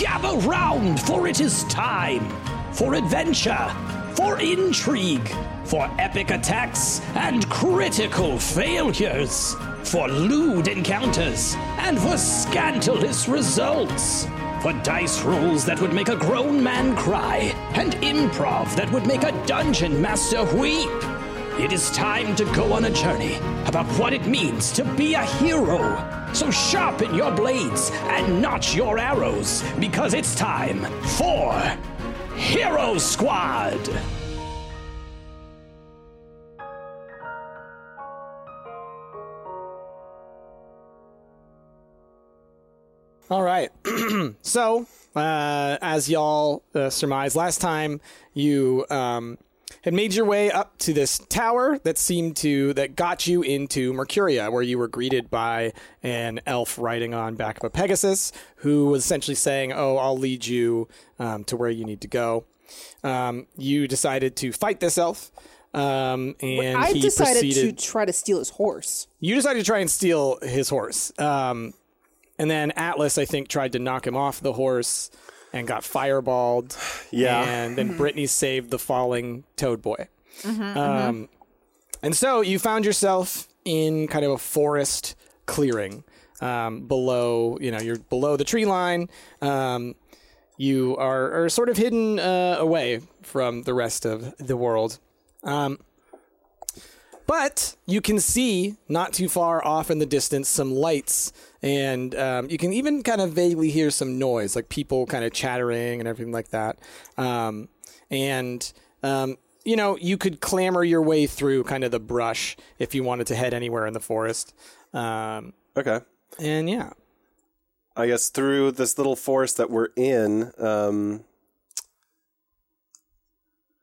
gather round, for it is time for adventure, for intrigue, for epic attacks and critical failures, for lewd encounters and for scandalous results, for dice rolls that would make a grown man cry and improv that would make a dungeon master weep. It is time to go on a journey about what it means to be a hero. So sharpen your blades and notch your arrows because it's time for Hero Squad. All right. so, uh, as y'all uh, surmised last time, you um, had made your way up to this tower that seemed to that got you into Mercuria, where you were greeted by an elf riding on back of a Pegasus, who was essentially saying, "Oh, I'll lead you um, to where you need to go." Um, you decided to fight this elf. Um, and I he decided proceeded, to try to steal his horse. you decided to try and steal his horse. Um, and then Atlas, I think, tried to knock him off the horse and got fireballed. Yeah. And then Brittany saved the falling Toad Boy. Um, and so you found yourself in kind of a forest clearing um, below, you know, you're below the tree line. Um, you are, are sort of hidden uh, away from the rest of the world. Um, but you can see not too far off in the distance some lights, and um, you can even kind of vaguely hear some noise, like people kind of chattering and everything like that. Um, and um, you know, you could clamber your way through kind of the brush if you wanted to head anywhere in the forest. Um, Okay. and yeah, I guess through this little forest that we're in, um,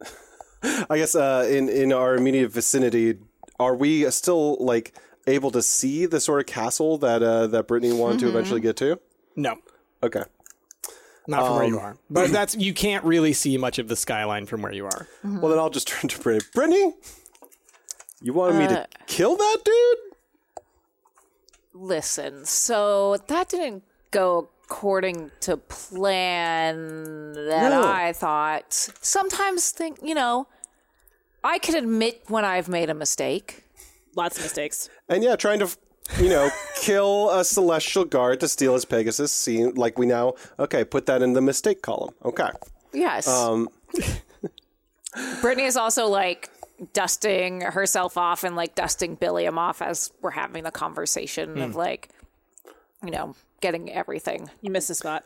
I guess uh, in in our immediate vicinity, are we still like able to see the sort of castle that uh, that Brittany wanted to mm-hmm. eventually get to? no, Okay. not from where you um, are. But that's you can't really see much of the skyline from where you are. Mm-hmm. Well, then I'll just turn to Brittany. Brittany, you wanted me to uh, kill that dude? Listen, so that didn't go according to plan that No. I thought. Sometimes think, you know, I can admit when I've made a mistake. Lots of mistakes. And yeah, trying to, you know, kill a celestial guard to steal his Pegasus. See, like we now, okay, put that in the mistake column. Okay. Yes. Um, Brittany is also like dusting herself off and like dusting Billiam off as we're having the conversation of like, you know, getting everything. You missed a spot.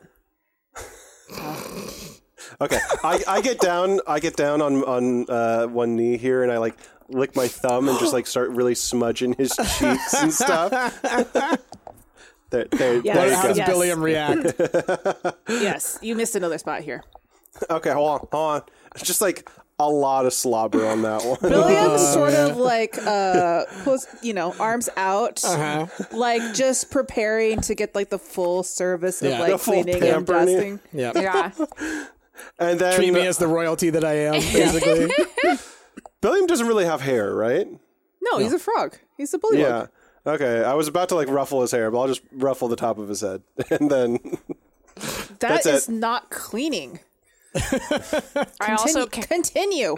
Okay, I, I get down. I get down on on uh, one knee here, and I like lick my thumb and just like start really smudging his cheeks and stuff. There, there, Yeah, there you How go. does Yes. Billiam react? yes, you missed another spot here. Okay, hold on, hold on. Just like a lot of slobber on that one. Billiam's sort of like uh pulls, you know, arms out, Uh-huh. like just preparing to get like the full service of Yeah. like cleaning and pampering. dusting. Yeah. Yeah. And then Treat me as the royalty that I am, basically. Billiam doesn't really have hair, right? No, he's a frog. He's a bullywug. Yeah. Okay, I was about to like ruffle his hair, but I'll just ruffle the top of his head, and then That That's is it. not cleaning. I also Continue. ca- continue.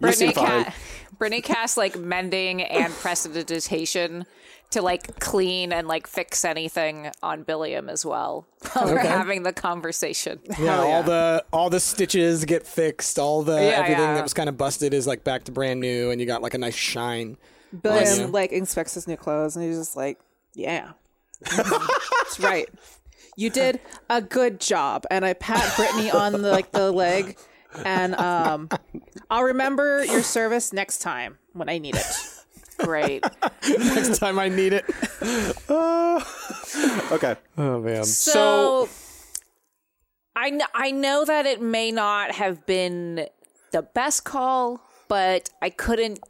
Brittany, seem fine. ca- Brittany cast like mending and prestidigitation to like clean and like fix anything on Billiam as well while we're having the conversation. Yeah, all the all the stitches get fixed. All the Yeah, everything yeah. that was kind of busted is like back to brand new, and you got like a nice shine. Billiam Yeah. like inspects his new clothes and he's just like, "Yeah, that's right. You did a good job." And I pat Brittany on the, like the leg, and um, I'll remember your service next time when I need it. Great. Next time I need it. okay. Oh man. So, I kn- I know that it may not have been the best call, but I couldn't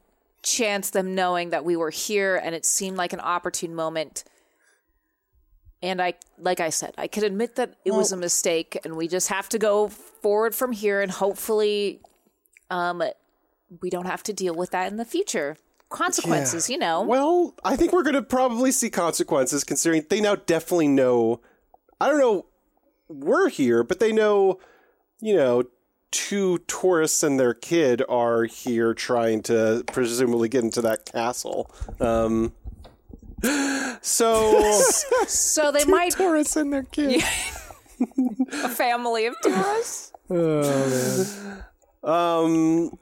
chance them knowing that we were here, and it seemed like an opportune moment. And I, like I said, I could admit that it was a mistake, and we just have to go forward from here, and hopefully, um, we don't have to deal with that in the future. Consequences, you know. Well, I think we're going to probably see consequences considering they now definitely know. I don't know we're here, but they know, you know, two tourists and their kid are here trying to presumably get into that castle. Um, so So they might tourists and their kid. a family of tourists. Oh man. Um.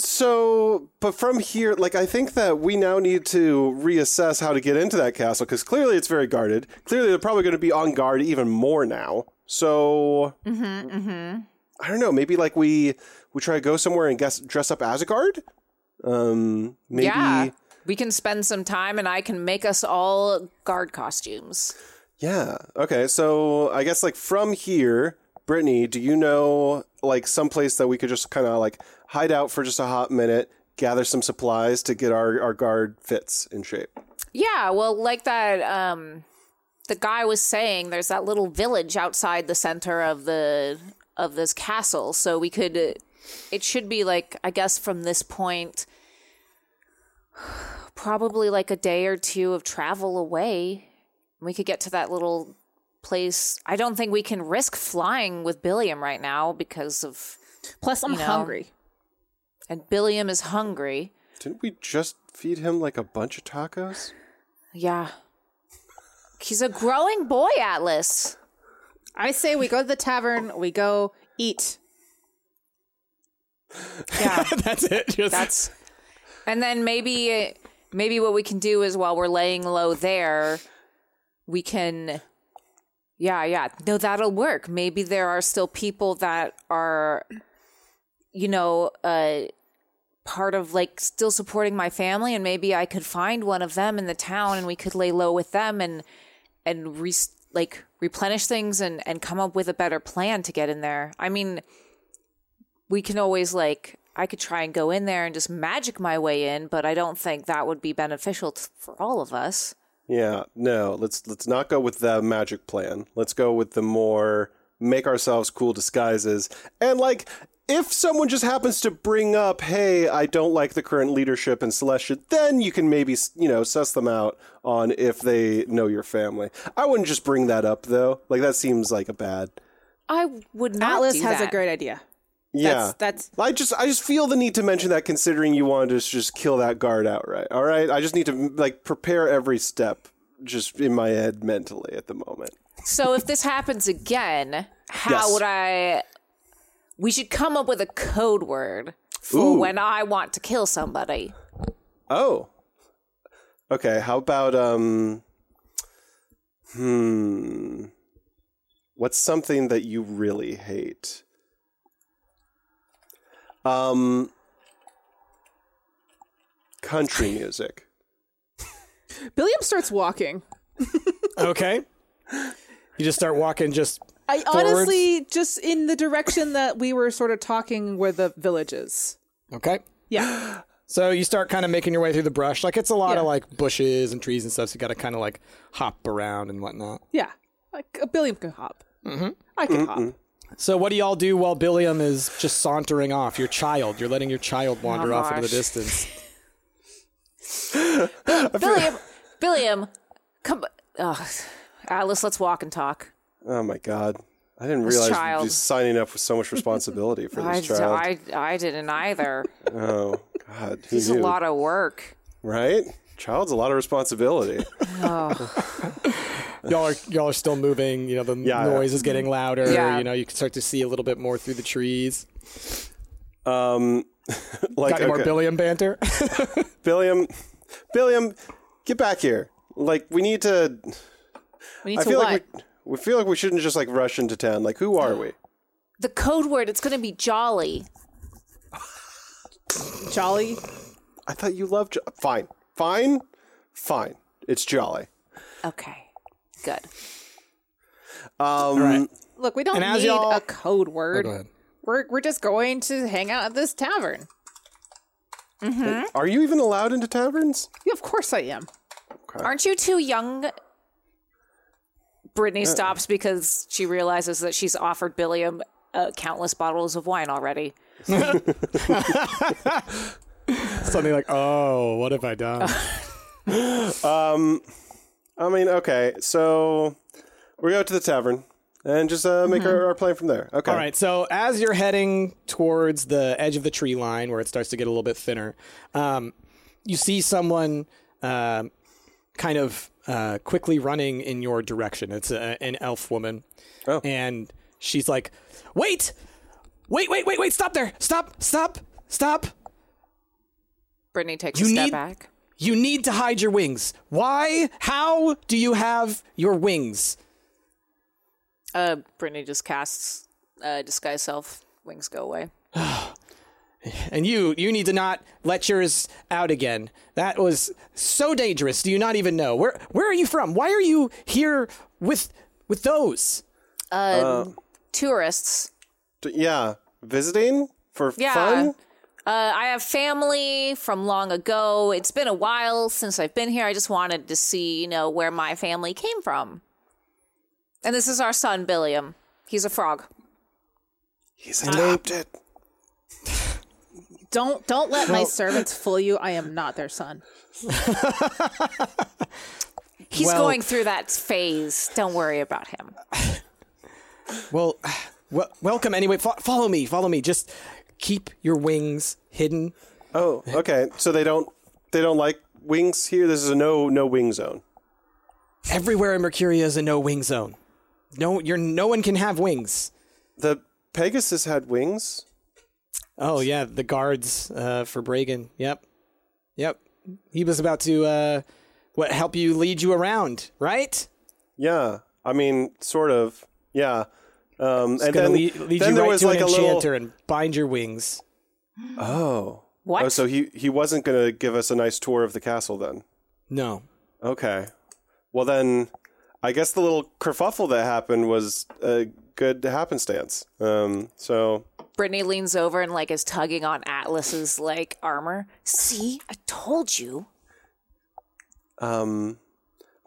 So, but from here, like, I think that we now need to reassess how to get into that castle because clearly it's very guarded. Clearly, they're probably going to be on guard even more now. So, I don't know. Maybe like we we try to go somewhere and guess dress up as a guard. Um. Maybe. Yeah. We can spend some time and I can make us all guard costumes. Yeah. Okay. So I guess like from here, Brittany, do you know like some place that we could just kind of like hide out for just a hot minute, gather some supplies to get our, our guard fits in shape? Yeah, well, like that um the guy was saying there's that little village outside the center of the of this castle, so we could uh, it should be like I guess from this point probably like a day or two of travel away. We could get to that little place. I don't think we can risk flying with Billiam right now because of Plus, I'm You know. hungry. And Billiam is hungry. Didn't we just feed him like a bunch of tacos? Yeah. He's a growing boy, Atlas. I say we go to the tavern, we go eat. Yeah. That's it. Just, That's and then maybe maybe what we can do is while we're laying low there, we can yeah, yeah. No, that'll work. Maybe there are still people that are you know, uh part of like still supporting my family and maybe I could find one of them in the town and we could lay low with them and and re- like replenish things and and come up with a better plan to get in there. I mean, we can always like I could try and go in there and just magic my way in, but I don't think that would be beneficial t- for all of us. Yeah, no. Let's let's not go with the magic plan. Let's go with the more make ourselves cool disguises. And like if someone just happens to bring up, "Hey, I don't like the current leadership in Celestia," then you can maybe, you know, suss them out on if they know your family. I wouldn't just bring that up though. Like that seems like a bad. I would not Atlas do has that. a great idea. Yeah. That's, that's I just I just feel the need to mention that considering you wanted to just kill that guard outright. All right? I just need to like prepare every step just in my head mentally at the moment. So if this happens again, how Yes. would I? We should come up with a code word for Ooh. when I want to kill somebody. Oh. Okay, how about um hmm What's something that you really hate? Um country music. Billiam starts walking. okay. You just start walking just I honestly just in the direction that we were sort of talking where the village is. okay. Yeah. So you start kind of making your way through the brush. Like it's a lot Yeah. of like bushes and trees and stuff. So you got to kind of like hop around and whatnot. Yeah. Like a Billiam can hop. Mm-hmm. I can hop. So what do y'all do while Billiam is just sauntering off? Your child. You're letting your child wander Oh, off into the distance. Billiam, Billiam, come. Ugh. Atlas, let's walk and talk. Oh my god. I didn't This realize child. you'd be signing up with so much responsibility for I, this child. I, I didn't either. oh god. Who It's a lot of work. right? Child's a lot of responsibility. y'all are y'all are still moving. You know the Yeah. noise is getting louder. Yeah. You know you can start to see a little bit more through the trees. um like Got any more. Billiam banter? Billiam Billiam, get back here. Like we need to We need I to feel what? like we, we feel like we shouldn't just like rush into town. Like who are we? The code word, it's going to be jolly. Jolly. I thought you loved jo- fine. Fine. Fine. It's jolly. Okay, good. Um right. Look, we don't And as need y'all- a code Oh, word. go ahead. we're we're just going to hang out at this tavern. are you even allowed into taverns? Yeah, of course I am. Aren't you too young? Brittany stops because she realizes that she's offered Billiam uh, countless bottles of wine already. Something like, oh, what have I done? um, I mean, okay. So we go to the tavern. and just uh, make our, our plan from there. Okay. All right. So as you're heading towards the edge of the tree line, where it starts to get a little bit thinner, um, you see someone um kind of uh, quickly running in your direction. It's a, an elf woman, Oh. and she's like, "Wait, wait, wait, wait, wait! Stop there! Stop! Stop! Stop! Brittany takes You a step need- back. You need to hide your wings. Why? How do you have your wings?" Uh, Brittany just casts uh, disguise self. Wings go away. And you, you need to not let yours out again. That was so dangerous. Do you not even know where? Where are you from? Why are you here with with those? uh Tourists. D- yeah. Visiting for Yeah. fun. Uh, I have family from long ago. It's been a while since I've been here. I just wanted to see, you know, where my family came from. And this is our son, Billiam. He's a frog. He's adopted. Don't don't let my servants fool you. I am not their son. He's Well- going through that phase. Don't worry about him. Well, well welcome anyway. Fo- follow me. Follow me. Just keep your wings hidden. Oh, okay. So they don't they don't like wings here. This is a no no wing zone. Everywhere in Mercuria is a no wing zone. No, you're no one can have wings. The Pegasus had wings. Oh yeah, the guards uh, for Bragan. Yep, yep. He was about to uh, what help you lead you around, right? Yeah. I mean, sort of. Yeah. Um, and then, lead, lead then you there right was to like an a little. enchanter and bind your wings. Oh. What? Oh, so he he wasn't going to give us a nice tour of the castle then. No, Okay. Well then, I guess the little kerfuffle that happened was a good happenstance. Um, so Brittany leans over and like is tugging on Atlas's like armor. See, I told you. um,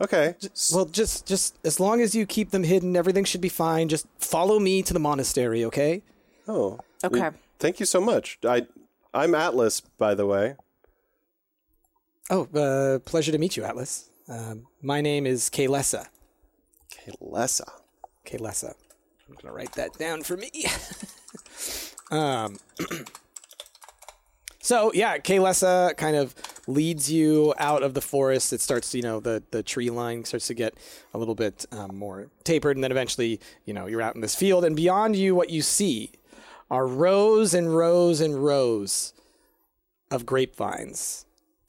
okay. Well, just just as long as you keep them hidden, everything should be fine. Just follow me to the monastery, okay? Oh. Okay. Thank you so much. I I'm Atlas, by the way. Oh, uh, pleasure to meet you, Atlas. Um, my name is Kaylessa. Kaylessa. Kaylessa. I'm gonna write that down for me. um. So yeah, Kaylessa kind of leads you out of the forest. It starts, you know, the the tree line starts to get a little bit um, more tapered, and then eventually, you know, you're out in this field, and beyond you, what you see are rows and rows and rows of grapevines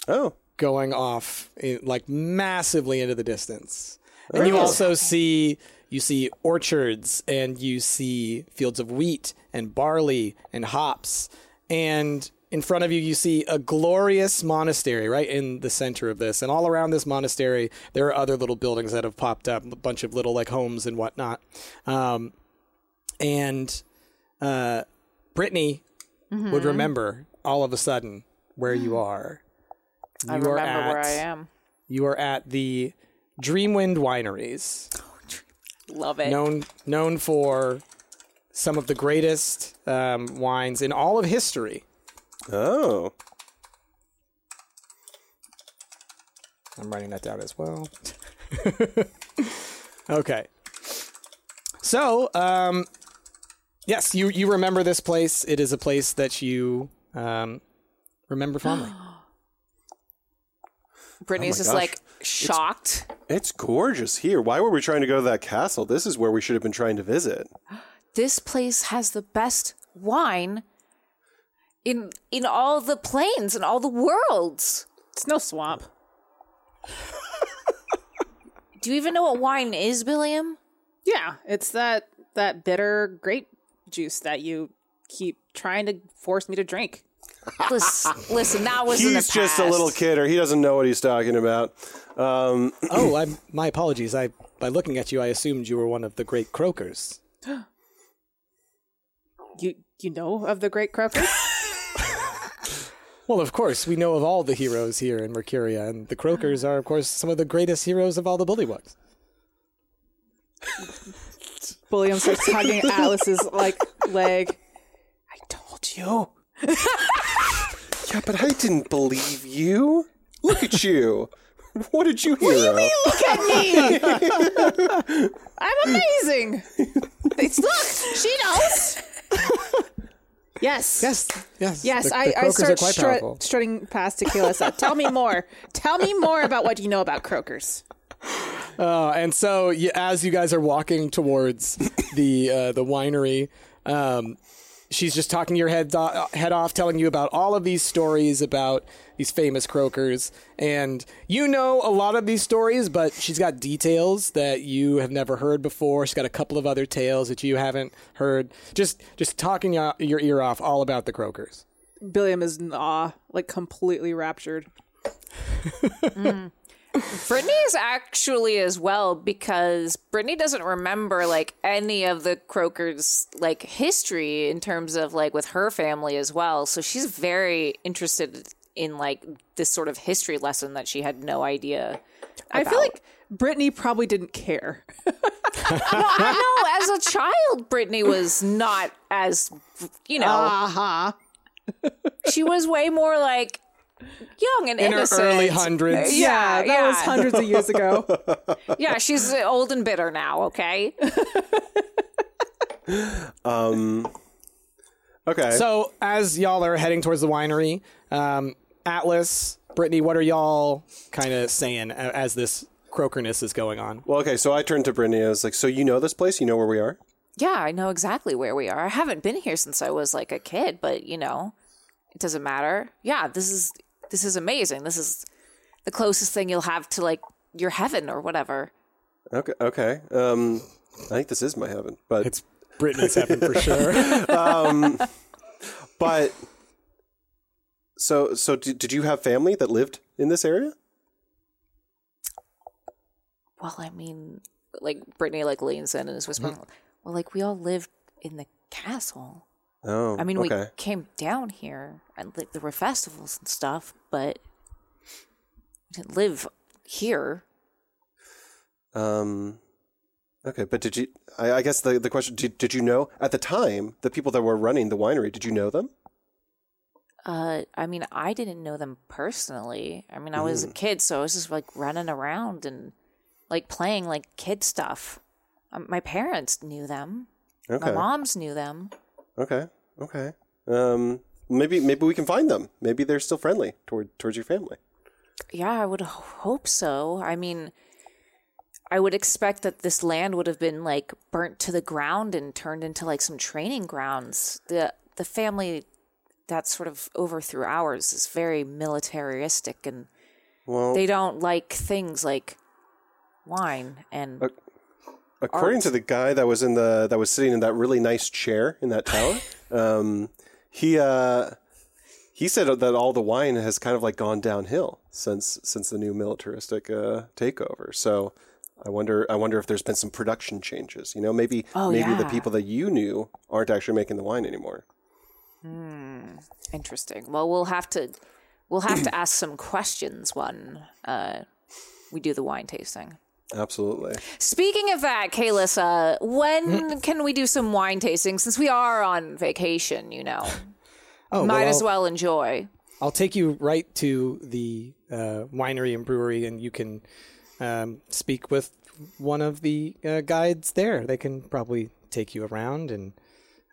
Oh. going off in, like massively into the distance. And you also see you see orchards and you see fields of wheat and barley and hops. And in front of you you see a glorious monastery right in the center of this. And all around this monastery there are other little buildings that have popped up a bunch of little like homes and whatnot. Um, and uh, brittany would remember all of a sudden where you are. I You are remember where I am. you are at the Dreamwind Wineries, Love it. known known for some of the greatest um, wines in all of history. Oh. I'm writing that down as well. okay. So, um, yes, you you remember this place. It is a place that you um, remember fondly. Brittany's Oh just gosh. like shocked. It's gorgeous here. Why were we trying to go to that castle? This is where we should have been trying to visit. This place has the best wine in in all the plains and all the worlds. It's no swamp. Do you even know what wine is, Billiam? Yeah, it's that that bitter grape juice that you keep trying to force me to drink. Listen, listen that was in the He's just a little kid, or He doesn't know what he's talking about. Um, oh, I'm, my apologies. I by looking at you, I assumed you were one of the great croakers. You you know of the great croakers? Well, of course, we know of all the heroes here in Mercuria, and the Croakers are, of course, some of the greatest heroes of all the Bullywugs. Billiam starts tugging at Alice's like leg. I told you. Yeah, but I didn't believe you. Look at you. What did you hear? Al? Look at me! I'm amazing. It's look, she knows. Yes. Yes, yes, Yes, the, I, the I croakers start are quite strut, powerful. strutting past Tequila. So tell me more. Tell me more about what you know about croakers. Uh, and so, as you guys are walking towards the uh, the winery, um, she's just talking your head do- head off, telling you about all of these stories about these famous croakers, and you know a lot of these stories, but she's got details that you have never heard before. She's got a couple of other tales that you haven't heard. Just just talking your your ear off all about the croakers. Billiam is in awe, like completely raptured. Brittany is actually as well because Brittany doesn't remember like any of the Croakers like history in terms of like with her family as well. So she's very interested in like this sort of history lesson that she had no idea. I feel like Brittany probably didn't care. I know as a child, Brittany was not as you know. Uh-huh. she was way more like young and In her innocent. early hundreds. Yeah, that yeah. was hundreds of years ago. Yeah, she's old and bitter now. Okay. um. Okay. So as y'all are heading towards the winery, um, Atlas, Brittany, what are y'all kind of saying as this croakerness is going on? well, okay. So I turned to Brittany. I was like, "So you know this place? You know where we are?" Yeah, I know exactly where we are. I haven't been here since I was like a kid, but you know, it doesn't matter. Yeah, this is this is amazing. This is the closest thing you'll have to like your heaven or whatever. Okay. Okay. Um, I think this is my heaven, but It's Brittany's heaven for sure. but so so did, did you have family that lived in this area? Well, I mean, like Brittany like leans in and is whispering, "Well, like we all lived in the castle. Oh, I mean, okay. we came down here and like, there were festivals and stuff, but we didn't live here. Um, okay, but did you? I, I guess the the question: did, did you know at the time the people that were running the winery? Did you know them? Uh, I mean, I didn't know them personally. I mean, I was a kid, so I was just like running around and like playing like kid stuff. Um, my parents knew them. Okay, My moms knew them. Okay, okay. Um, maybe maybe we can find them. Maybe they're still friendly toward towards your family. Yeah, I would hope so. I mean, I would expect that this land would have been like burnt to the ground and turned into like some training grounds. The the family that sort of overthrew ours is very militaristic and Well, they don't like things like wine and Uh, according to the guy that was in the that was sitting in that really nice chair in that tower, um, he uh, he said that all the wine has kind of like gone downhill since since the new militaristic uh, takeover. So I wonder I wonder if there's been some production changes. You know, maybe Oh, maybe the people that you knew aren't actually making the wine anymore. interesting. Well, we'll have to we'll have to ask some questions when uh, we do the wine tasting. Absolutely. Speaking of that, Kalis, when can we do some wine tasting? Since we are on vacation, you know, Oh, might as well enjoy. I'll take you right to the uh, winery and brewery, and you can um, speak with one of the uh, guides there. They can probably take you around and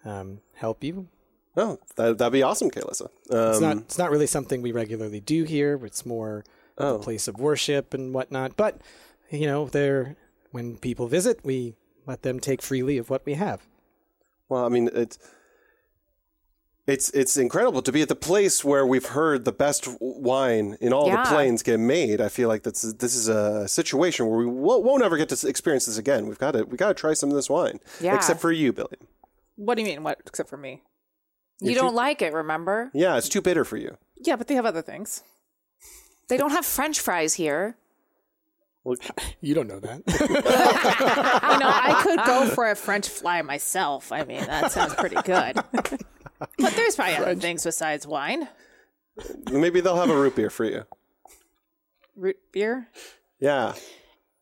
um, help you. Oh, that that'd be awesome, Kaylessa. It's Um, not it's not really something we regularly do here. It's more Oh. a place of worship and whatnot. But you know, there when people visit, we let them take freely of what we have. Well, I mean, it's it's it's incredible to be at the place where we've heard the best wine in all Yeah. the plains get made. I feel like that's this is a situation where we won't, won't ever get to experience this again. We've got to we got to try some of this wine. Yeah. Except for you, Billy. What do you mean? What? Except for me? You don't like it, remember? Yeah, it's too bitter for you. Yeah, but they have other things. They don't have French fries here. Well, You don't know that. I know I could go for a French fly myself. I mean, that sounds pretty good. but there's probably other things besides wine. maybe they'll have a root beer for you. Root beer. Yeah,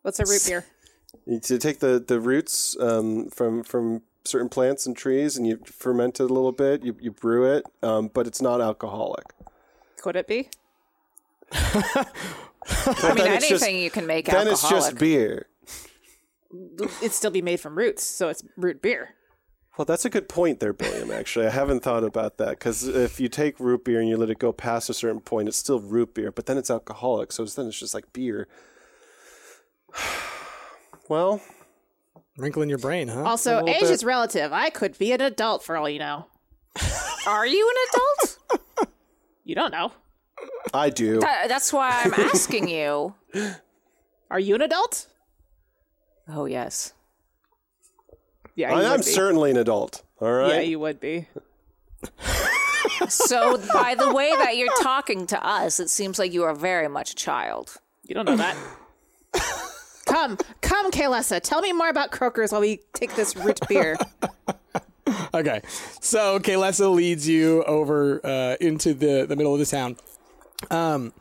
What's a root beer? you take the the roots um, from from certain plants and trees, and you ferment it a little bit. You you brew it, um, but it's not alcoholic. Could it be? I mean, anything just- you can make then it's just beer. It'd still be made from roots, so it's root beer. Well, that's a good point there, Billiam. Actually, I haven't thought about that because if you take root beer and you let it go past a certain point, it's still root beer, but then it's alcoholic, so then it's just like beer. Well, wrinkling your brain, huh? Also, little age bit. is relative. I could be an adult for all you know. Are you an adult? You don't know. I do. That- that's why I'm asking you. Are you an adult? Oh yes. Yeah, you I, I'm be. certainly an adult. All right. Yeah, you would be. So by the way that you're talking to us, it seems like you are very much a child. You don't know that. come, come, Kaylessa. Tell me more about croakers while we take this root beer. Okay, so Kaylessa leads you over uh, into the, the middle of the town. Um,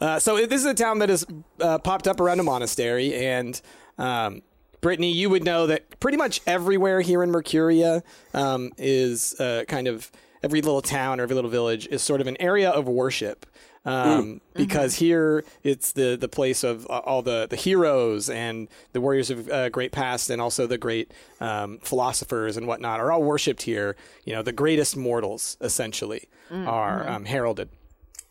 uh, so this is a town that has uh, popped up around a monastery, and um, Brittany, you would know that pretty much everywhere here in Mercuria um, is uh, kind of every little town or every little village is sort of an area of worship. Um, because here it's the, the place of all the, the heroes and the warriors of uh, great past and also the great um, philosophers and whatnot are all worshipped here. You know, the greatest mortals essentially are um, heralded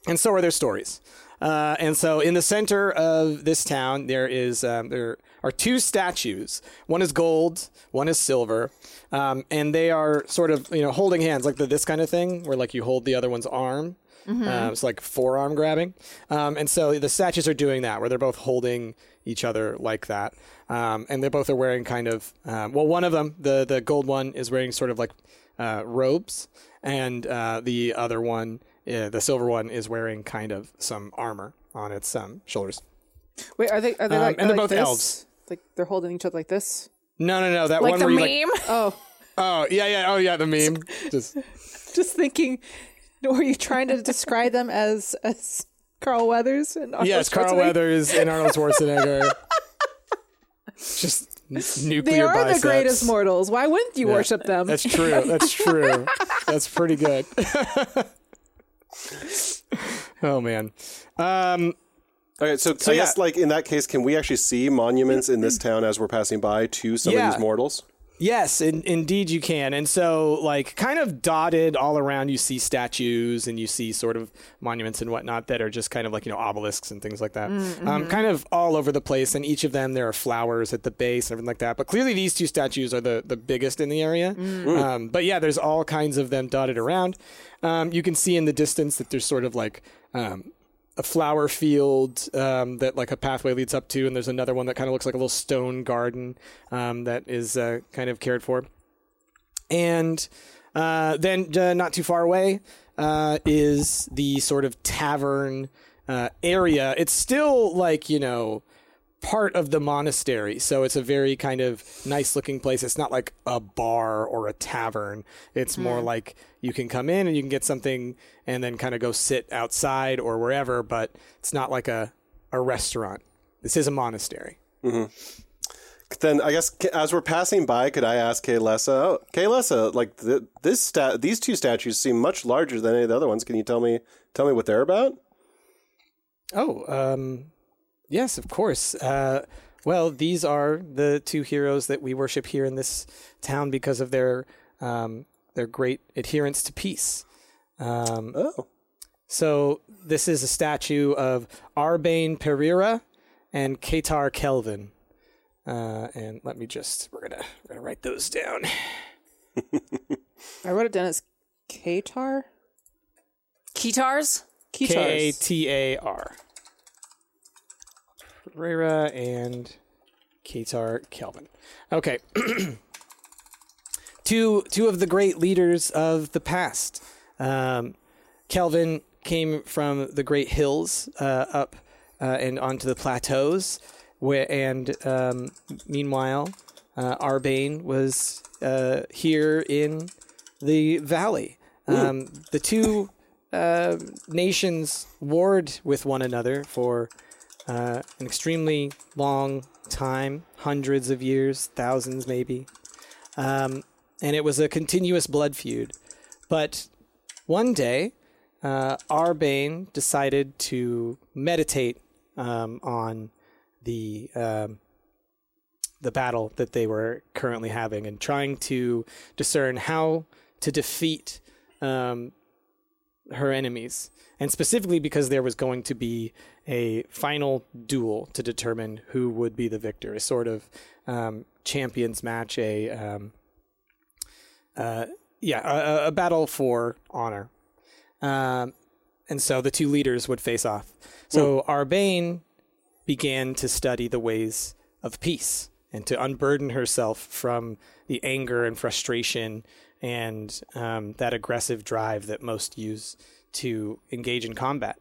and so are their stories. Uh, and so, in the center of this town, there is um, there are two statues. One is gold, one is silver, um, and they are sort of you know holding hands, like the, this kind of thing, where like you hold the other one's arm. Um, it's like forearm grabbing, um, and so the statues are doing that, where they're both holding each other like that, um, and they both are wearing kind of um, well, one of them, the the gold one, is wearing sort of like uh, robes, and uh, the other one, uh, the silver one, is wearing kind of some armor on its um, shoulders. Wait, are they? Are they Um, like? and they're like both this? elves. Like they're holding each other like this. No, no, no, that Like one the where meme? you like, Oh, oh yeah, yeah, oh yeah, the meme. Just just thinking. Were you trying to describe them as as Carl Weathers and Arnold yes, Carl Schwarzenegger? Weathers and Arnold Schwarzenegger. Just nuclear They are biceps. the greatest mortals. Why wouldn't you worship them? That's true. That's true. That's pretty good. oh man. Um, Okay, so, So, I guess like in that case, can we actually see monuments in this town as we're passing by to some Yeah. of these mortals? Yes, in, indeed you can. And so, like, kind of dotted all around, you see statues and you see sort of monuments and whatnot that are just kind of like, you know, obelisks and things like that. Um, kind of all over the place. And each of them, there are flowers at the base and everything like that. But clearly, these two statues are the, the biggest in the area. Um, but yeah, there's all kinds of them dotted around. Um, you can see in the distance that there's sort of like. Um, a flower field um, that like a pathway leads up to, and there's another one that kind of looks like a little stone garden um, that is uh, kind of cared for. And uh, then uh, not too far away uh, is the sort of tavern uh, area. It's still like you know part of the monastery, so it's a very kind of nice looking place. It's not like a bar or a tavern. It's more like you can come in and you can get something and then kind of go sit outside or wherever, but it's not like a a restaurant. This is a monastery. Then I guess as we're passing by, could I ask Kaylessa? Oh, Kaylessa, like th- this stat, these two statues seem much larger than any of the other ones. Can you tell me tell me what they're about? Oh, um, yes, of course. Uh, well, these are the two heroes that we worship here in this town because of their um, their great adherence to peace. Um, Oh, so this is a statue of Arbane Pereira and Katar Kelvin. Uh, and let me just we're gonna we're gonna write those down. I wrote it down as Katar. Ketars? K A T A R. Pereira and Katar Kelvin. Okay. two two of the great leaders of the past. Um, Kelvin came from the great hills uh, up uh, and onto the plateaus, where and um, meanwhile, uh, Arbane was uh, here in the valley. Um, the two uh, nations warred with one another for uh, an extremely long time, hundreds of years, thousands maybe. Um, and it was a continuous blood feud. But one day, uh, Arbane decided to meditate um, on the um, the battle that they were currently having and trying to discern how to defeat um, her enemies. And specifically because there was going to be a final duel to determine who would be the victor, a sort of um, champions match, a um, uh, yeah, a, a battle for honor. Um, and so the two leaders would face off. So Arbane began to study the ways of peace and to unburden herself from the anger and frustration and um, that aggressive drive that most use to engage in combat.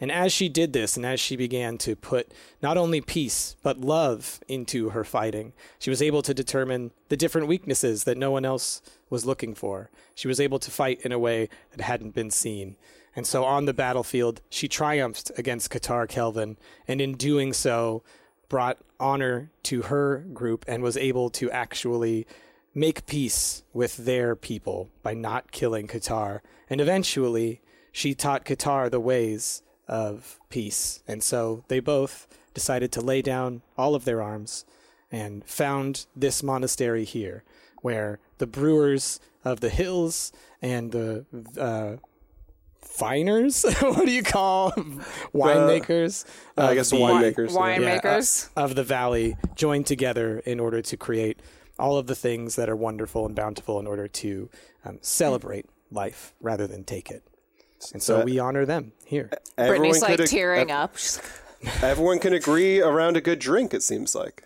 And as she did this, and as she began to put not only peace, but love into her fighting, she was able to determine the different weaknesses that no one else was looking for. She was able to fight in a way that hadn't been seen. And so on the battlefield, she triumphed against Katar Kelvin, and in doing so, brought honor to her group and was able to actually make peace with their people by not killing Katar. And eventually, she taught Katar the ways of peace. And so they both decided to lay down all of their arms and found this monastery here, where the brewers of the hills and the uh, viners, what do you call them? winemakers? I guess the the- winemakers. yeah. Wine- yeah, Winemakers. uh, of the valley joined together in order to create all of the things that are wonderful and bountiful in order to um, celebrate life rather than take it. And so So- we honor them here. Everyone Brittany's like could ag- tearing ev- up. Everyone can agree around a good drink. It seems like.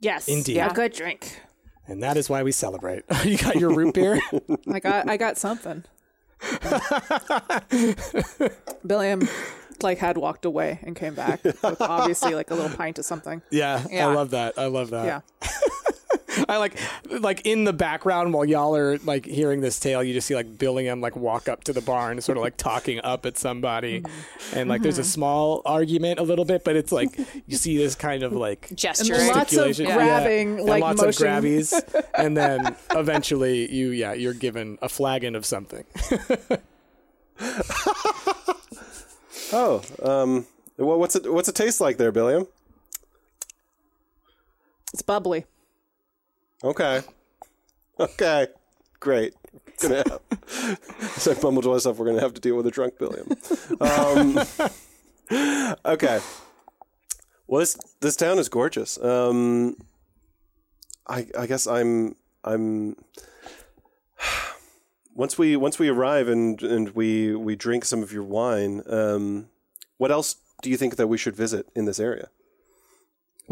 Yes. Indeed. A good drink. And that is why we celebrate. you got your root beer? I got I got something. Billiam like had walked away and came back with obviously like a little pint of something. yeah, Yeah. I love that. I love that. Yeah. I like like in the background while y'all are like hearing this tale, you just see like Billiam like walk up to the barn, sort of like talking up at somebody, and like there's a small argument a little bit, but it's like you see this kind of like gesturing. lots of grabbing, and like, lots motion. of grabbies, and then eventually you yeah you're given a flagon of something. Oh, um, well, what's it? What's it taste like there, Billiam? It's bubbly. Okay, okay, great. Gonna have, so I mumbled to myself, we're gonna have to deal with a drunk Billiam. Um, okay. Well, this this town is gorgeous. Um, I I guess I'm I'm. Once we once we arrive and and we we drink some of your wine, um, what else do you think that we should visit in this area?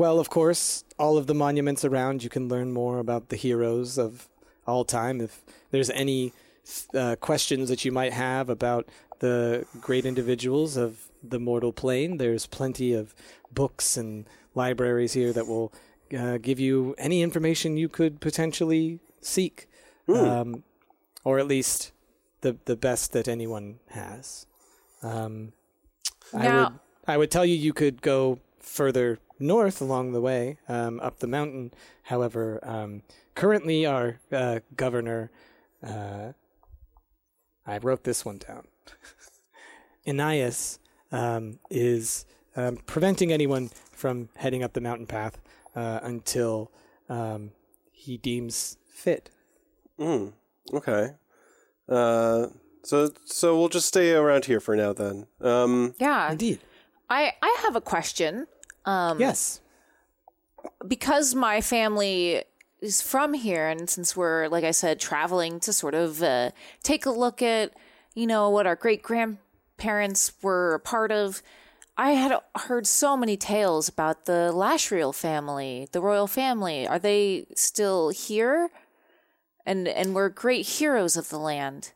Well, of course, all of the monuments around, you can learn more about the heroes of all time. If there's any uh, questions that you might have about the great individuals of the mortal plane, there's plenty of books and libraries here that will uh, give you any information you could potentially seek, um, or at least the the best that anyone has. Um, I Now- would I would tell you you could go further north along the way, um, up the mountain. However, um, currently our uh, governor, uh, I wrote this one down. Anias um, is um, preventing anyone from heading up the mountain path uh, until um, he deems fit. Mm, okay. Uh, so so we'll just stay around here for now then. Um, yeah. Indeed. I, I have a question. Um, Yes. because my family is from here, and since we're, like I said, traveling to sort of uh, take a look at, you know, what our great grandparents were a part of, I had heard so many tales about the Lashriel family, the royal family. Are they still here? And and we're great heroes of the land.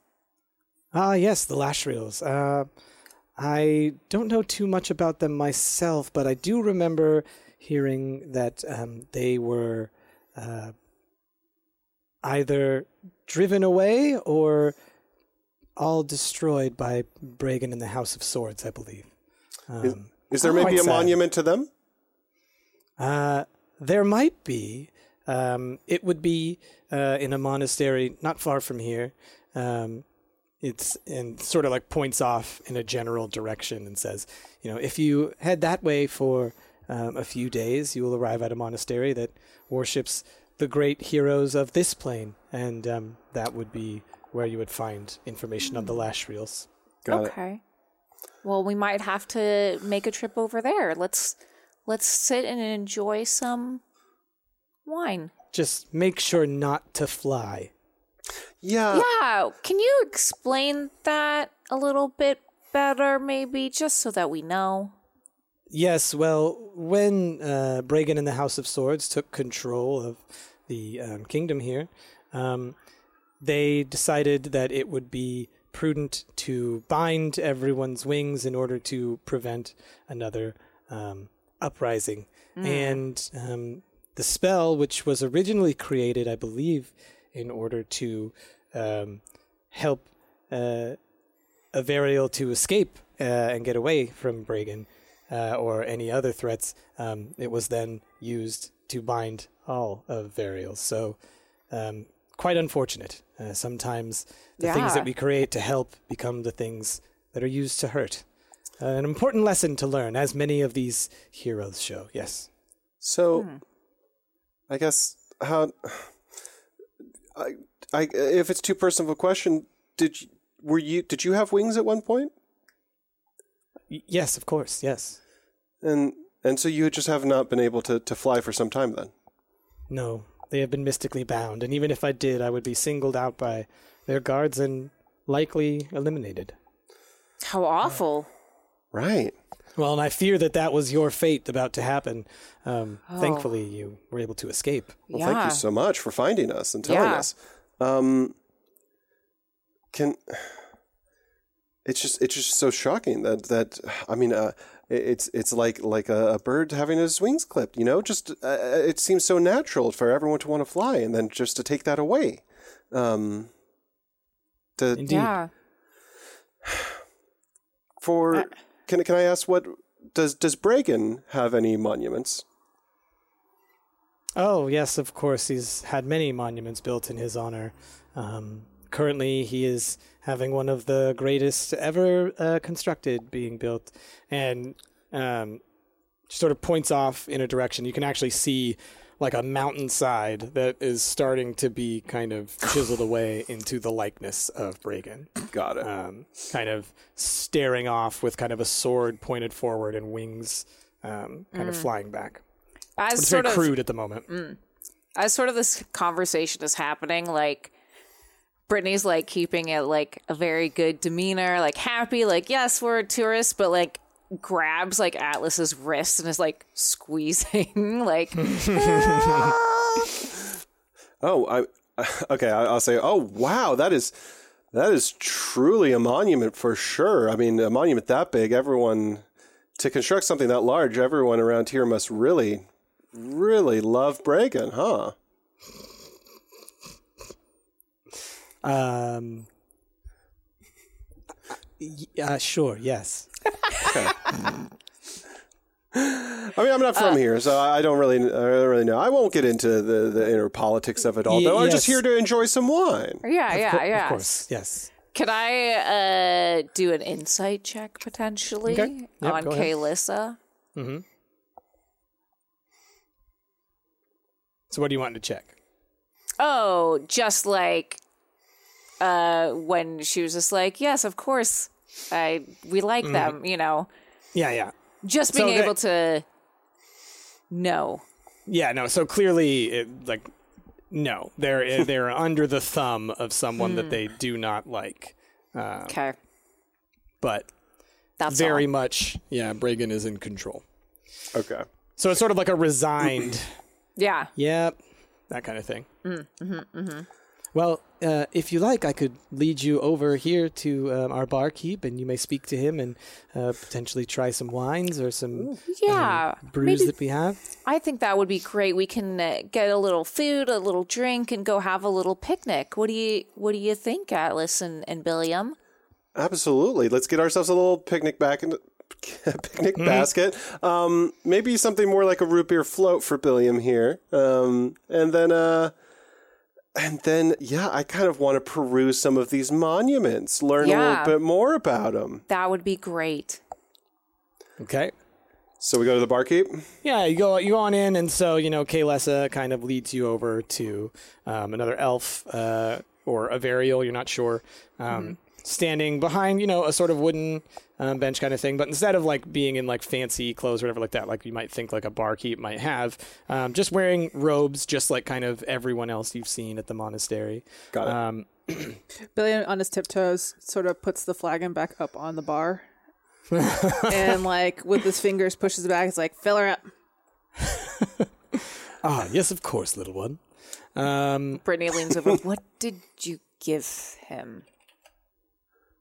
Ah, yes, the Lashreels. Uh, I don't know too much about them myself, but I do remember hearing that um, they were uh, either driven away or all destroyed by Bragan and the House of Swords, I believe. Um, is there maybe a sad. monument to them? Uh, there might be. Um, it would be uh, in a monastery not far from here. Um, it's and sort of like points off in a general direction and says, you know, if you head that way for um, a few days, you will arrive at a monastery that worships the great heroes of this plane, and um, that would be where you would find information on the Lashreels. Got it. okay. Well, we might have to make a trip over there. Let's let's sit and enjoy some wine. Just make sure not to fly. Yeah. Yeah, can you explain that a little bit better, maybe, just so that we know? Yes, well, when uh, Bragan and the House of Swords took control of the um, kingdom here, um, they decided that it would be prudent to bind everyone's wings in order to prevent another um, uprising. And um, the spell, which was originally created, I believe, in order to um, help uh, Averial to escape uh, and get away from Bragan uh, or any other threats, um, it was then used to bind all of Varials. So, um, quite unfortunate. Uh, sometimes the things that we create to help become the things that are used to hurt. Uh, an important lesson to learn, as many of these heroes show. Yes. So, I guess how I, I if it's too personal of a question, did you, were you did you have wings at one point? Yes, of course. Yes. And and so you just have not been able to, to fly for some time then. No, they have been mystically bound, and even if I did, I would be singled out by their guards and likely eliminated. How awful. Right. Well, and I fear that that was your fate about to happen. Um, Thankfully, you were able to escape. Well, yeah. thank you so much for finding us and telling Yeah. us. Um, can it's just it's just so shocking that that I mean uh, it's it's like like a, a bird having his wings clipped. You know, just uh, it seems so natural for everyone to want to fly, and then just to take that away. Um, to, Indeed. Yeah. for can can I ask what does does Bragan have any monuments? Oh, yes, of course. He's had many monuments built in his honor. Um, currently, he is having one of the greatest ever uh, constructed being built. And um, sort of points off in a direction. You can actually see like a mountainside that is starting to be kind of chiseled away into the likeness of Bragan. Got it. Um, kind of staring off with kind of a sword pointed forward and wings um, kind of flying back. As It's sort very of crude at the moment. Mm. as sort of this conversation is happening, like Brittany's like keeping it like a very good demeanor, like happy, like yes, we're tourists, but like grabs like Atlas's wrist and is like squeezing, like Oh, I okay. I, I'll say. Oh, wow. That is that is truly a monument for sure. I mean, a monument that big, everyone to construct something that large, everyone around here must really, really love Bragan, huh? Um, y- uh, sure, yes. I mean, I'm not from here, so I I don't really, I don't really know. I won't get into the, the inner politics of it all. Y- though I'm just here to enjoy some wine. yeah, yeah, Co- yeah. Of course, yes. Can I uh, do an insight check potentially Okay. Yep, on go ahead. So, what do you want to check? Oh, just like uh, when she was just like, "Yes, of course, I we like them," you know, Yeah, yeah. just So being that- able to know. Yeah, no. So clearly, it, like, no, they're they're under the thumb of someone that they do not like. Uh, Okay, but that's very all. much, yeah, Bragan is in control. Okay. So it's sort of like a resigned, Yeah, yep, that kind of thing. Well, uh, if you like, I could lead you over here to um, our barkeep, and you may speak to him and uh, potentially try some wines or some yeah. brews Maybe that we have. I think that would be great. We can uh, get a little food, a little drink, and go have a little picnic. What do you What do you think, Atlas and and Billiam? Absolutely. Let's get ourselves a little picnic back in picnic basket. Um, maybe something more like a root beer float for Billiam here. Um, and then uh, and then, yeah, I kind of want to peruse some of these monuments, learn a little bit more about them. That would be great. Okay. So we go to the barkeep. Yeah, you go you go on in, and so you know Kaylessa kind of leads you over to um, another elf uh, or a varial. You're not sure, um, standing behind you know a sort of wooden um, bench kind of thing. But instead of like being in like fancy clothes or whatever like that, like you might think like a barkeep might have, um, just wearing robes, just like kind of everyone else you've seen at the monastery. Got it. Um, Billy on his tiptoes sort of puts the flagon back up on the bar. and like with his fingers pushes it back. It's like fill her up. ah, yes, of course, little one. Um, Brittany leans over. What did you give him?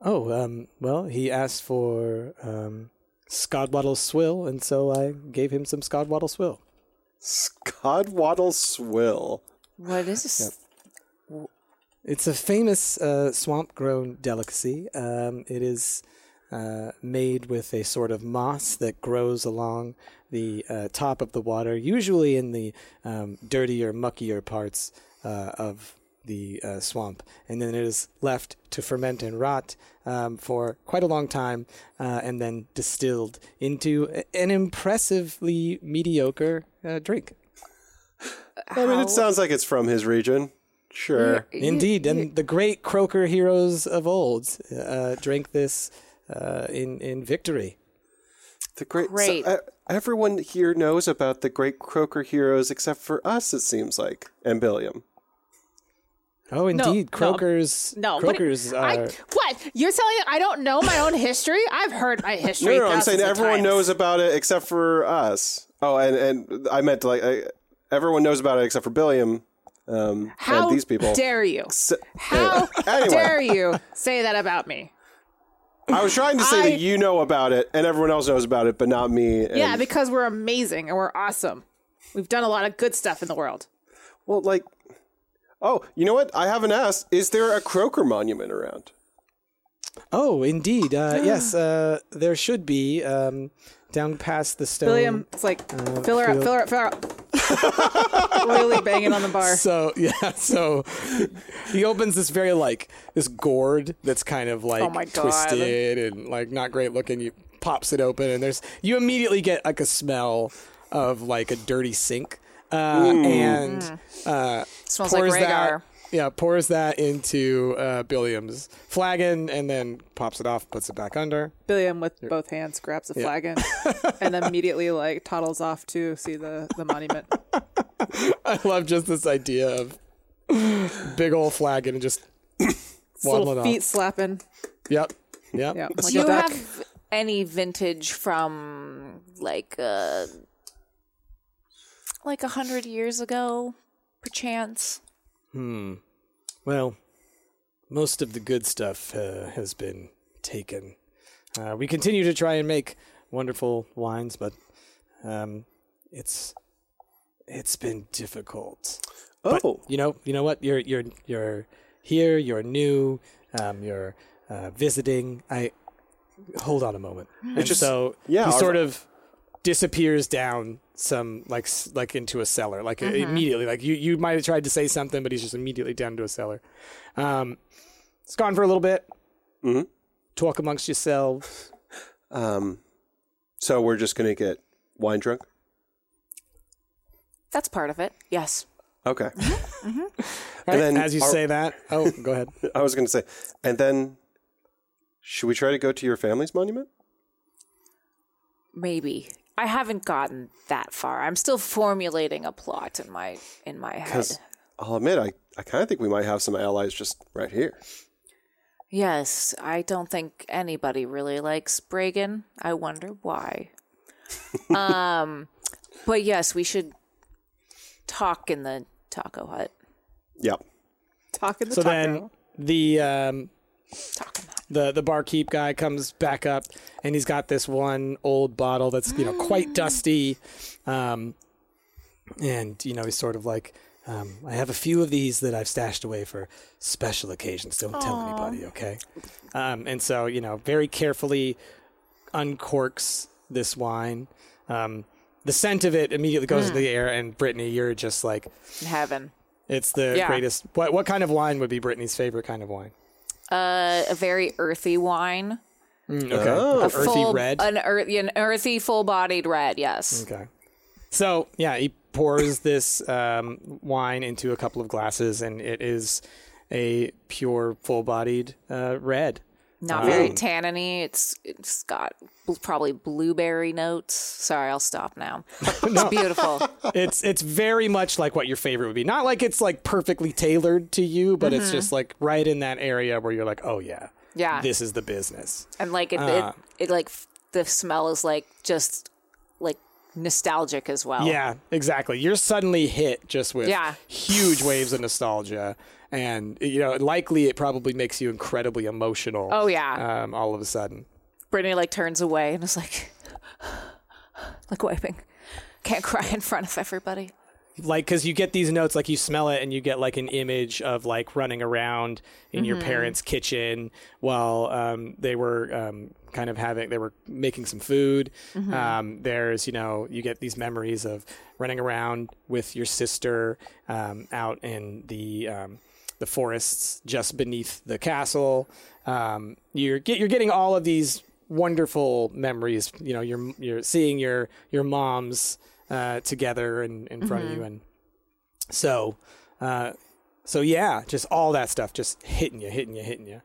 Oh, um, well, he asked for um, Scodwaddle Swill, and so I gave him some Scodwaddle Swill. Scodwaddle Swill. What is this? It's a famous uh, swamp grown delicacy. Um, it is uh, made with a sort of moss that grows along the uh, top of the water, usually in the um, dirtier, muckier parts uh, of the uh, swamp. And then it is left to ferment and rot um, for quite a long time uh, and then distilled into a- an impressively mediocre uh, drink. I mean, it sounds like it's from his region. Sure. Indeed, and the great croaker heroes of old uh, drank this uh, in in victory. The great. so, Great. uh, everyone here knows about the great croaker heroes except for us, it seems like, and Billiam. Oh, indeed, no. croakers. No, what- croakers I, are. what? You're telling me I don't know my own history? I've heard my No, history. no, I'm saying everyone times. knows about it except for us. Oh, and and I meant like I, everyone knows about it except for Billiam um, How and these people. dare you? So- How Anyway. dare you say that about me? I was trying to say I- that you know about it and everyone else knows about it, but not me. And, Yeah, because we're amazing and we're awesome. We've done a lot of good stuff in the world. well, like, oh, you know what? I haven't asked. Is there a croaker monument around? Oh, indeed. Uh, yes, uh, there should be um, down past the stone. William, it's like fill her up, fill her up, fill her up. really banging on the bar. So yeah, so he opens this very like this gourd that's kind of like Oh my twisted and like not great looking. You pops it open and there's you immediately get like a smell of like a dirty sink, uh, and uh, Smells like pours that Rhaegar. yeah pours that into uh, Billiam's flagon and then pops it off, puts it back under. Billiam with both hands grabs a flagon and immediately like toddles off to see the, the monument. I love just this idea of big old flagon and just His waddling little off. feet slapping. Yep. Yep. Yeah, Do like you duck. have any vintage from like uh like a hundred years ago, perchance? Hmm. Well, most of the good stuff uh, has been taken. Uh, we continue to try and make wonderful wines, but um, it's it's been difficult. Oh, You know, you know what? You're you're you're here. You're new. Um, you're uh, visiting. I hold on a moment. And just- so yeah, he sort of disappears down some like like into a cellar like immediately like you you might have tried to say something but he's just immediately down to a cellar um it's gone for a little bit Mhm. talk amongst yourselves um, so we're just gonna get wine drunk. That's part of it. Yes. Okay. And then as you are- say that oh go ahead I was gonna say, and then should we try to go to your family's monument? Maybe. I haven't gotten that far. I'm still formulating a plot in my in my head. Because I'll admit, I, I kind of think we might have some allies just right here. Yes, I don't think anybody really likes Bragan. I wonder why. um, but yes, we should talk in the taco hut. Yep. Talking the so taco. then the um Talk in the the the barkeep guy comes back up and he's got this one old bottle that's you know quite dusty um and you know he's sort of like um, I have a few of these that I've stashed away for special occasions. Don't tell anybody, okay? Um, and so, you know, very carefully uncorks this wine. Um, the scent of it immediately goes into the air, and Brittany, you're just like, heaven. It's the Yeah. greatest. What what kind of wine would be Brittany's favorite kind of wine? Uh, a very earthy wine. Mm, okay, Oh. Like earthy full, red. An, earth, an earthy, full-bodied red. Yes. Okay. So yeah, he pours this um, wine into a couple of glasses, and it is a pure, full-bodied uh, red. Not very tanniny. It's it's got bl- probably blueberry notes. Sorry, I'll stop now. It's beautiful. It's it's very much like what your favorite would be. Not like it's like perfectly tailored to you, but it's just like right in that area where you're like, oh yeah, Yeah. this is the business. and like it, Ah. it, it like f- the smell is like just like nostalgic as well. Yeah, exactly. You're suddenly hit just with Yeah. huge waves of nostalgia, and you know, likely it probably makes you incredibly emotional. Oh, yeah. um, all of a sudden. Brittany like turns away and is like, like wiping. Can't cry in front of everybody. like because you get these notes like you smell it and you get like an image of like running around in your parents kitchen while um, they were um, kind of having they were making some food um, there's you know you get these memories of running around with your sister um, out in the um, the forests just beneath the castle. Um, you're get, you're getting all of these wonderful memories you know you're you're seeing your your moms uh, together in, in front of you and so uh, so yeah just all that stuff just hitting you hitting you hitting you.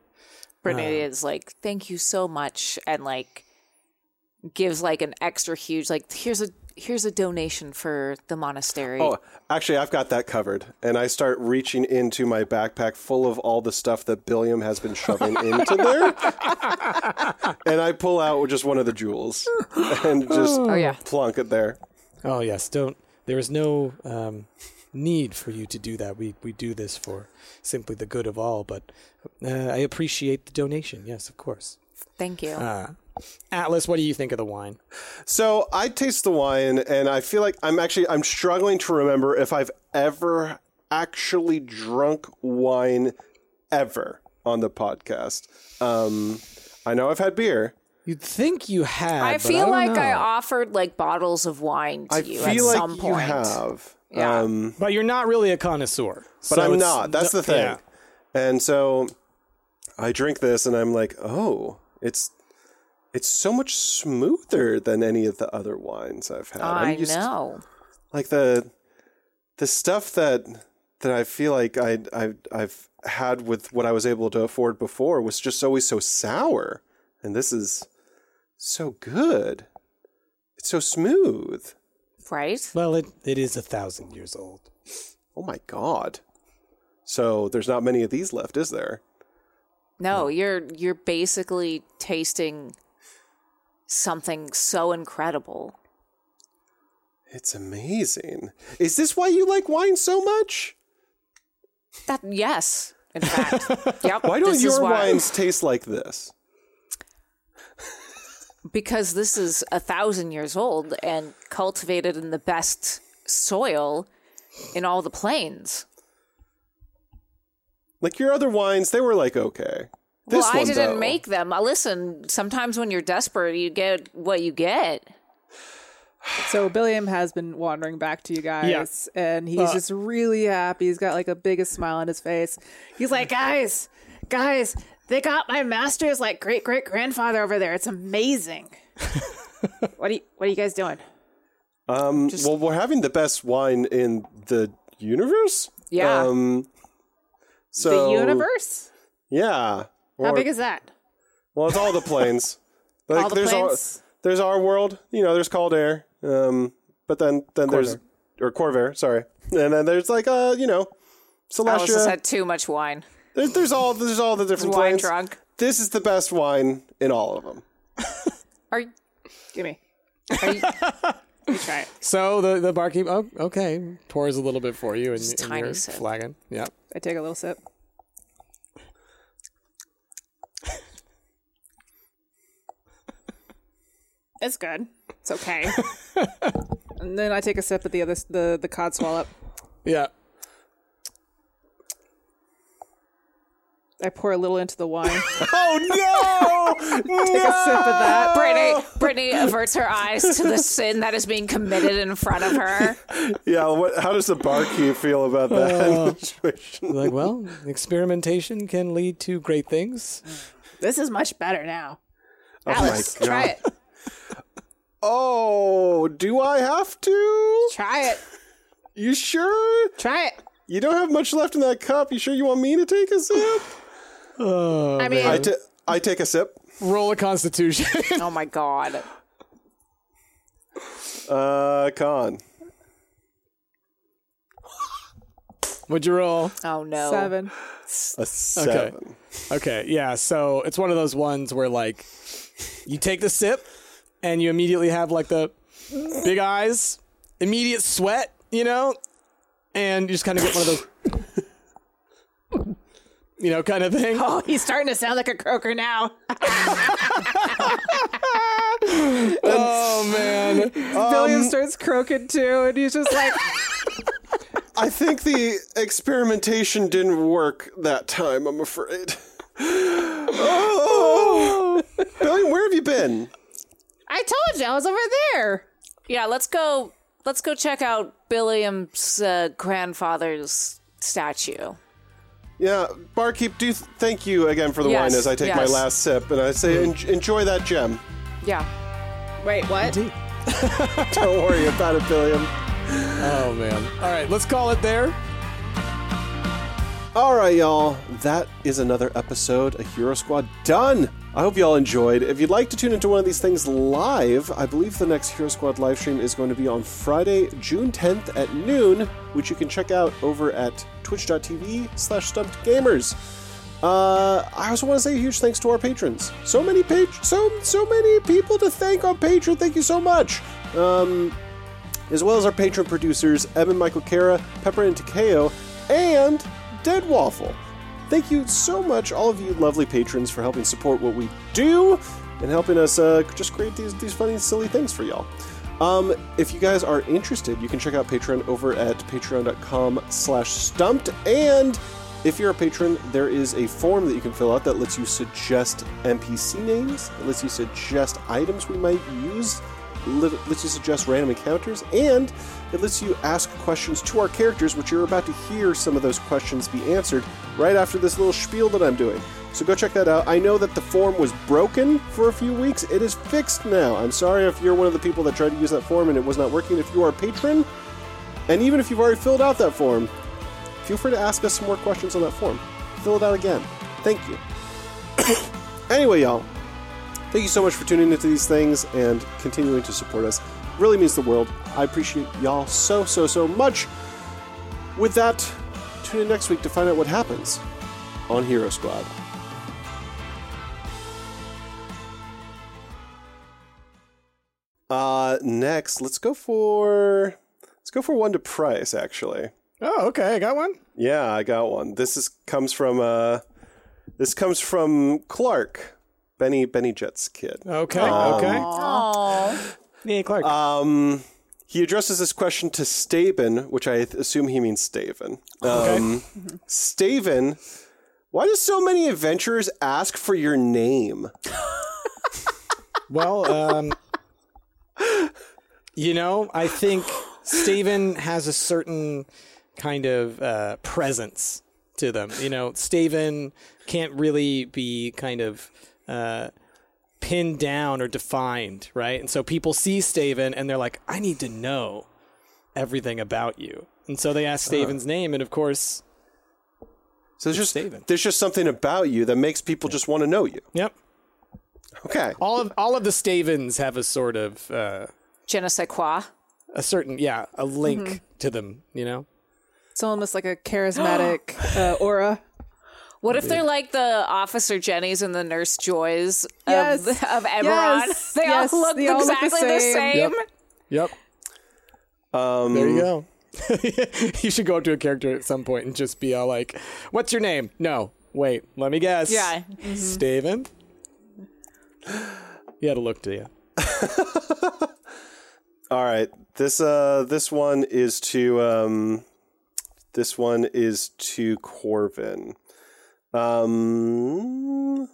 Brittany is like, thank you so much, and like gives like an extra huge like here's a here's a donation for the monastery. Oh, actually, I've got that covered. And I start reaching into my backpack full of all the stuff that Billiam has been shoving into there. and I pull out just one of the jewels and just Oh, yeah. plunk it there. oh yes don't there is no um, need for you to do that we we do this for simply the good of all but uh, i appreciate the donation yes of course Thank you. uh, atlas what do you think of the wine So I taste the wine, and I feel like I'm actually I'm struggling to remember if I've ever actually drunk wine ever on the podcast. Um, I know I've had beer. you'd think you had I feel don't like I offered like bottles of wine to I you feel at like some you point. have. Yeah. Um, but you're not really a connoisseur but so I'm not. That's the thing. yeah. And so I drink this, and I'm like, oh, it's it's so much smoother than any of the other wines I've had. I I'm used to- know. like the the stuff that that I feel like I I I've had with what I was able to afford before was just always so sour, and this is so good. It's so smooth. Right? well it, it is a thousand years old Oh my god! So there's not many of these left, is there? No, you're you're basically tasting something so incredible. It's amazing. Is this why you like wine so much? That yes, in fact. yep. Why don't your why- wines taste like this? Because this is a thousand years old and cultivated in the best soil in all the plains. Like your other wines, they were like okay. This well, I didn't though- make them. Uh, Listen, sometimes when you're desperate, you get what you get. So Billiam has been wandering back to you guys, and he's just really happy. He's got like a biggest smile on his face. He's like, "Guys, guys, they got my master's like great great grandfather over there. It's amazing." what are you What are you guys doing? Um, well, we're having the best wine in the universe. Yeah. Um, so the universe? Yeah. How big is that? Well, it's all the planes. Like, All the there's planes? Our, there's our world. You know, there's Caldair. Um, but then then there's or Corvair. Sorry. And then there's like uh, you know, Alice has Celestia. had too much wine. There's, there's all there's all the different Wine planes. drunk. This is the best wine in all of them. Are you, Give me. are you, Let me try it. So the the barkeep, oh, okay, pours a little bit for you in, in your sip. flagon. Yeah. I take a little sip. It's good. It's okay. and then I take a sip at the other the the cod swallow. Yeah. I pour a little into the wine. Oh no! Take a sip of that. Brittany, Brittany averts her eyes to the sin that is being committed in front of her. yeah, what, how does the barkeep feel about that uh, situation? Like, well, experimentation can lead to great things. This is much better now. Oh Alice, my try it. Oh, do I have to? Try it. You sure? Try it. You don't have much left in that cup. You sure you want me to take a sip? Oh, I mean, I, I take a sip. roll a constitution. Oh my god. Uh, con. What'd you roll? Oh no. seven. A seven. Okay, yeah. So it's one of those ones where like you take the sip and you immediately have like the big eyes, immediate sweat, you know, and you just kind of get one of those, you know, kind of thing. Oh, he's starting to sound like a croaker now. Oh man, Billiam um, starts croaking too, and he's just like, I think the experimentation didn't work that time, I'm afraid. Oh. Billy, where have you been? I told you I was over there. Yeah, let's go. Let's go check out Billiam's uh, grandfather's statue. Yeah, barkeep, do th- thank you again for the Yes, wine as I take my yes. last sip, and I say en- enjoy that gem. Yeah. Wait, what? Don't worry about it, Billiam. oh man. All right, let's call it there. All right, y'all. That is another episode of Hero Squad done. I hope y'all enjoyed. If you'd like to tune into one of these things live, I believe the next Hero Squad live stream is going to be on Friday, June 10th at noon, which you can check out over at twitch.tv slash stumpedgamers. Uh, I also want to say a huge thanks to our patrons. So many page, so so many people to thank on Patreon. Thank you so much. Um, as well as our patron producers, Evan Michael Kara, Pepper and Takeo, and Dead Waffle. Thank you so much, all of you lovely patrons, for helping support what we do and helping us uh, just create these, these funny, silly things for y'all. Um, if you guys are interested, you can check out Patreon over at patreon.com slash stumped. And if you're a patron, there is a form that you can fill out that lets you suggest NPC names, that lets you suggest items we might use lets you suggest random encounters, and it lets you ask questions to our characters, which you're about to hear some of those questions be answered right after this little spiel that I'm doing. So go check that out. I know that the form was broken for a few weeks. It is fixed now. I'm sorry if you're one of the people that tried to use that form and it was not working. If you are a patron, and even if you've already filled out that form, feel free to ask us some more questions on that form. Fill it out again. Thank you. anyway, y'all, Thank you so much for tuning into these things and continuing to support us. Really means the world. I appreciate y'all so, so, so much. With that, tune in next week to find out what happens on Hero Squad. Uh, next, let's go for let's go for one to price. Actually, Oh, okay. I got one. yeah, I got one. This is comes from uh, this comes from Clark, Benny Benny Jet's kid. Okay. okay. Oh. Yeah, Clark. Um, he addresses this question to Staven, which I assume he means Staven. Um, Staven, why do so many adventurers ask for your name? Well, um, you know, I think Staven has a certain kind of uh, presence to them. You know, Staven can't really be kind of uh, pinned down or defined, right? And so people see Staven and they're like, I need to know everything about you. And so they ask Staven's name, and of course, So there's just Staven. there's just something about you that makes people just want to know you. yep. Okay. All of all of the Stavens have a sort of uh, Je ne sais quoi. a certain yeah a link to them. You know. It's almost like a charismatic uh, aura. What if they're like the Officer Jennies and the Nurse Joys of, Yes. of Eberron? Yes. They Yes. all look They all look the exactly the same. same. Yep. Um, There you go. you should go up to a character at some point and just be all like, "What's your name?" No, wait, let me guess. Yeah. Steven. You had a look to you. All right. This uh this one is to um this one is to Corvin. Um,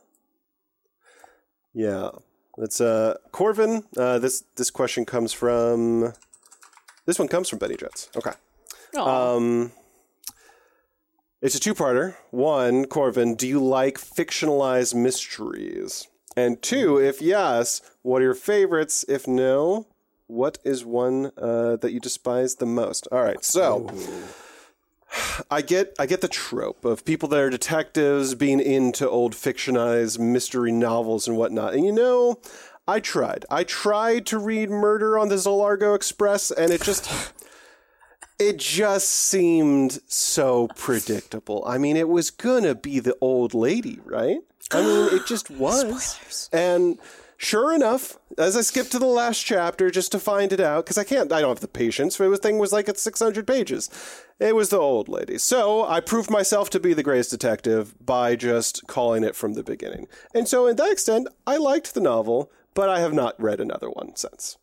yeah, it's uh Corvin. Uh, this this question comes from. This one comes from Betty Jets. Okay. Aww. Um, it's a two-parter. One, Corvin, do you like fictionalized mysteries? And two, if yes, what are your favorites? If no, what is one uh, that you despise the most? All right, so. I get I get the trope of people that are detectives being into old fictionized mystery novels and whatnot. And you know, I tried. I tried to read Murder on the Zolargo Express and it just it just seemed so predictable. I mean, it was gonna be the old lady, right? I mean, it just was. And sure enough, as I skipped to the last chapter just to find it out, because I can't, I don't have the patience. For the thing was like at 600 pages. It was the old lady. So I proved myself to be the greatest detective by just calling it from the beginning. And so, in that extent, I liked the novel, but I have not read another one since.